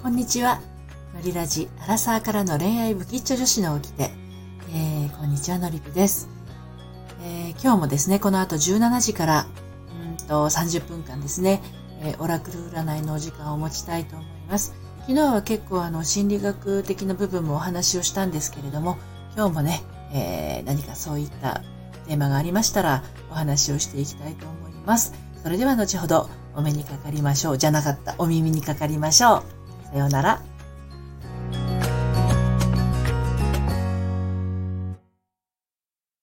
こんにちは。のりラジ、アラサーからの恋愛不吉祥女子の起きて。えー、こんにちは、のりぴです。えー、今日もですね、この後17時から、うんと30分間ですね、えー、オラクル占いのお時間を持ちたいと思います。昨日は結構あの心理学的な部分もお話をしたんですけれども、今日もね、えー、何かそういったテーマがありましたらお話をしていきたいと思います。それでは後ほどお目にかかりましょう。じゃなかった。お耳にかかりましょう。さようなら。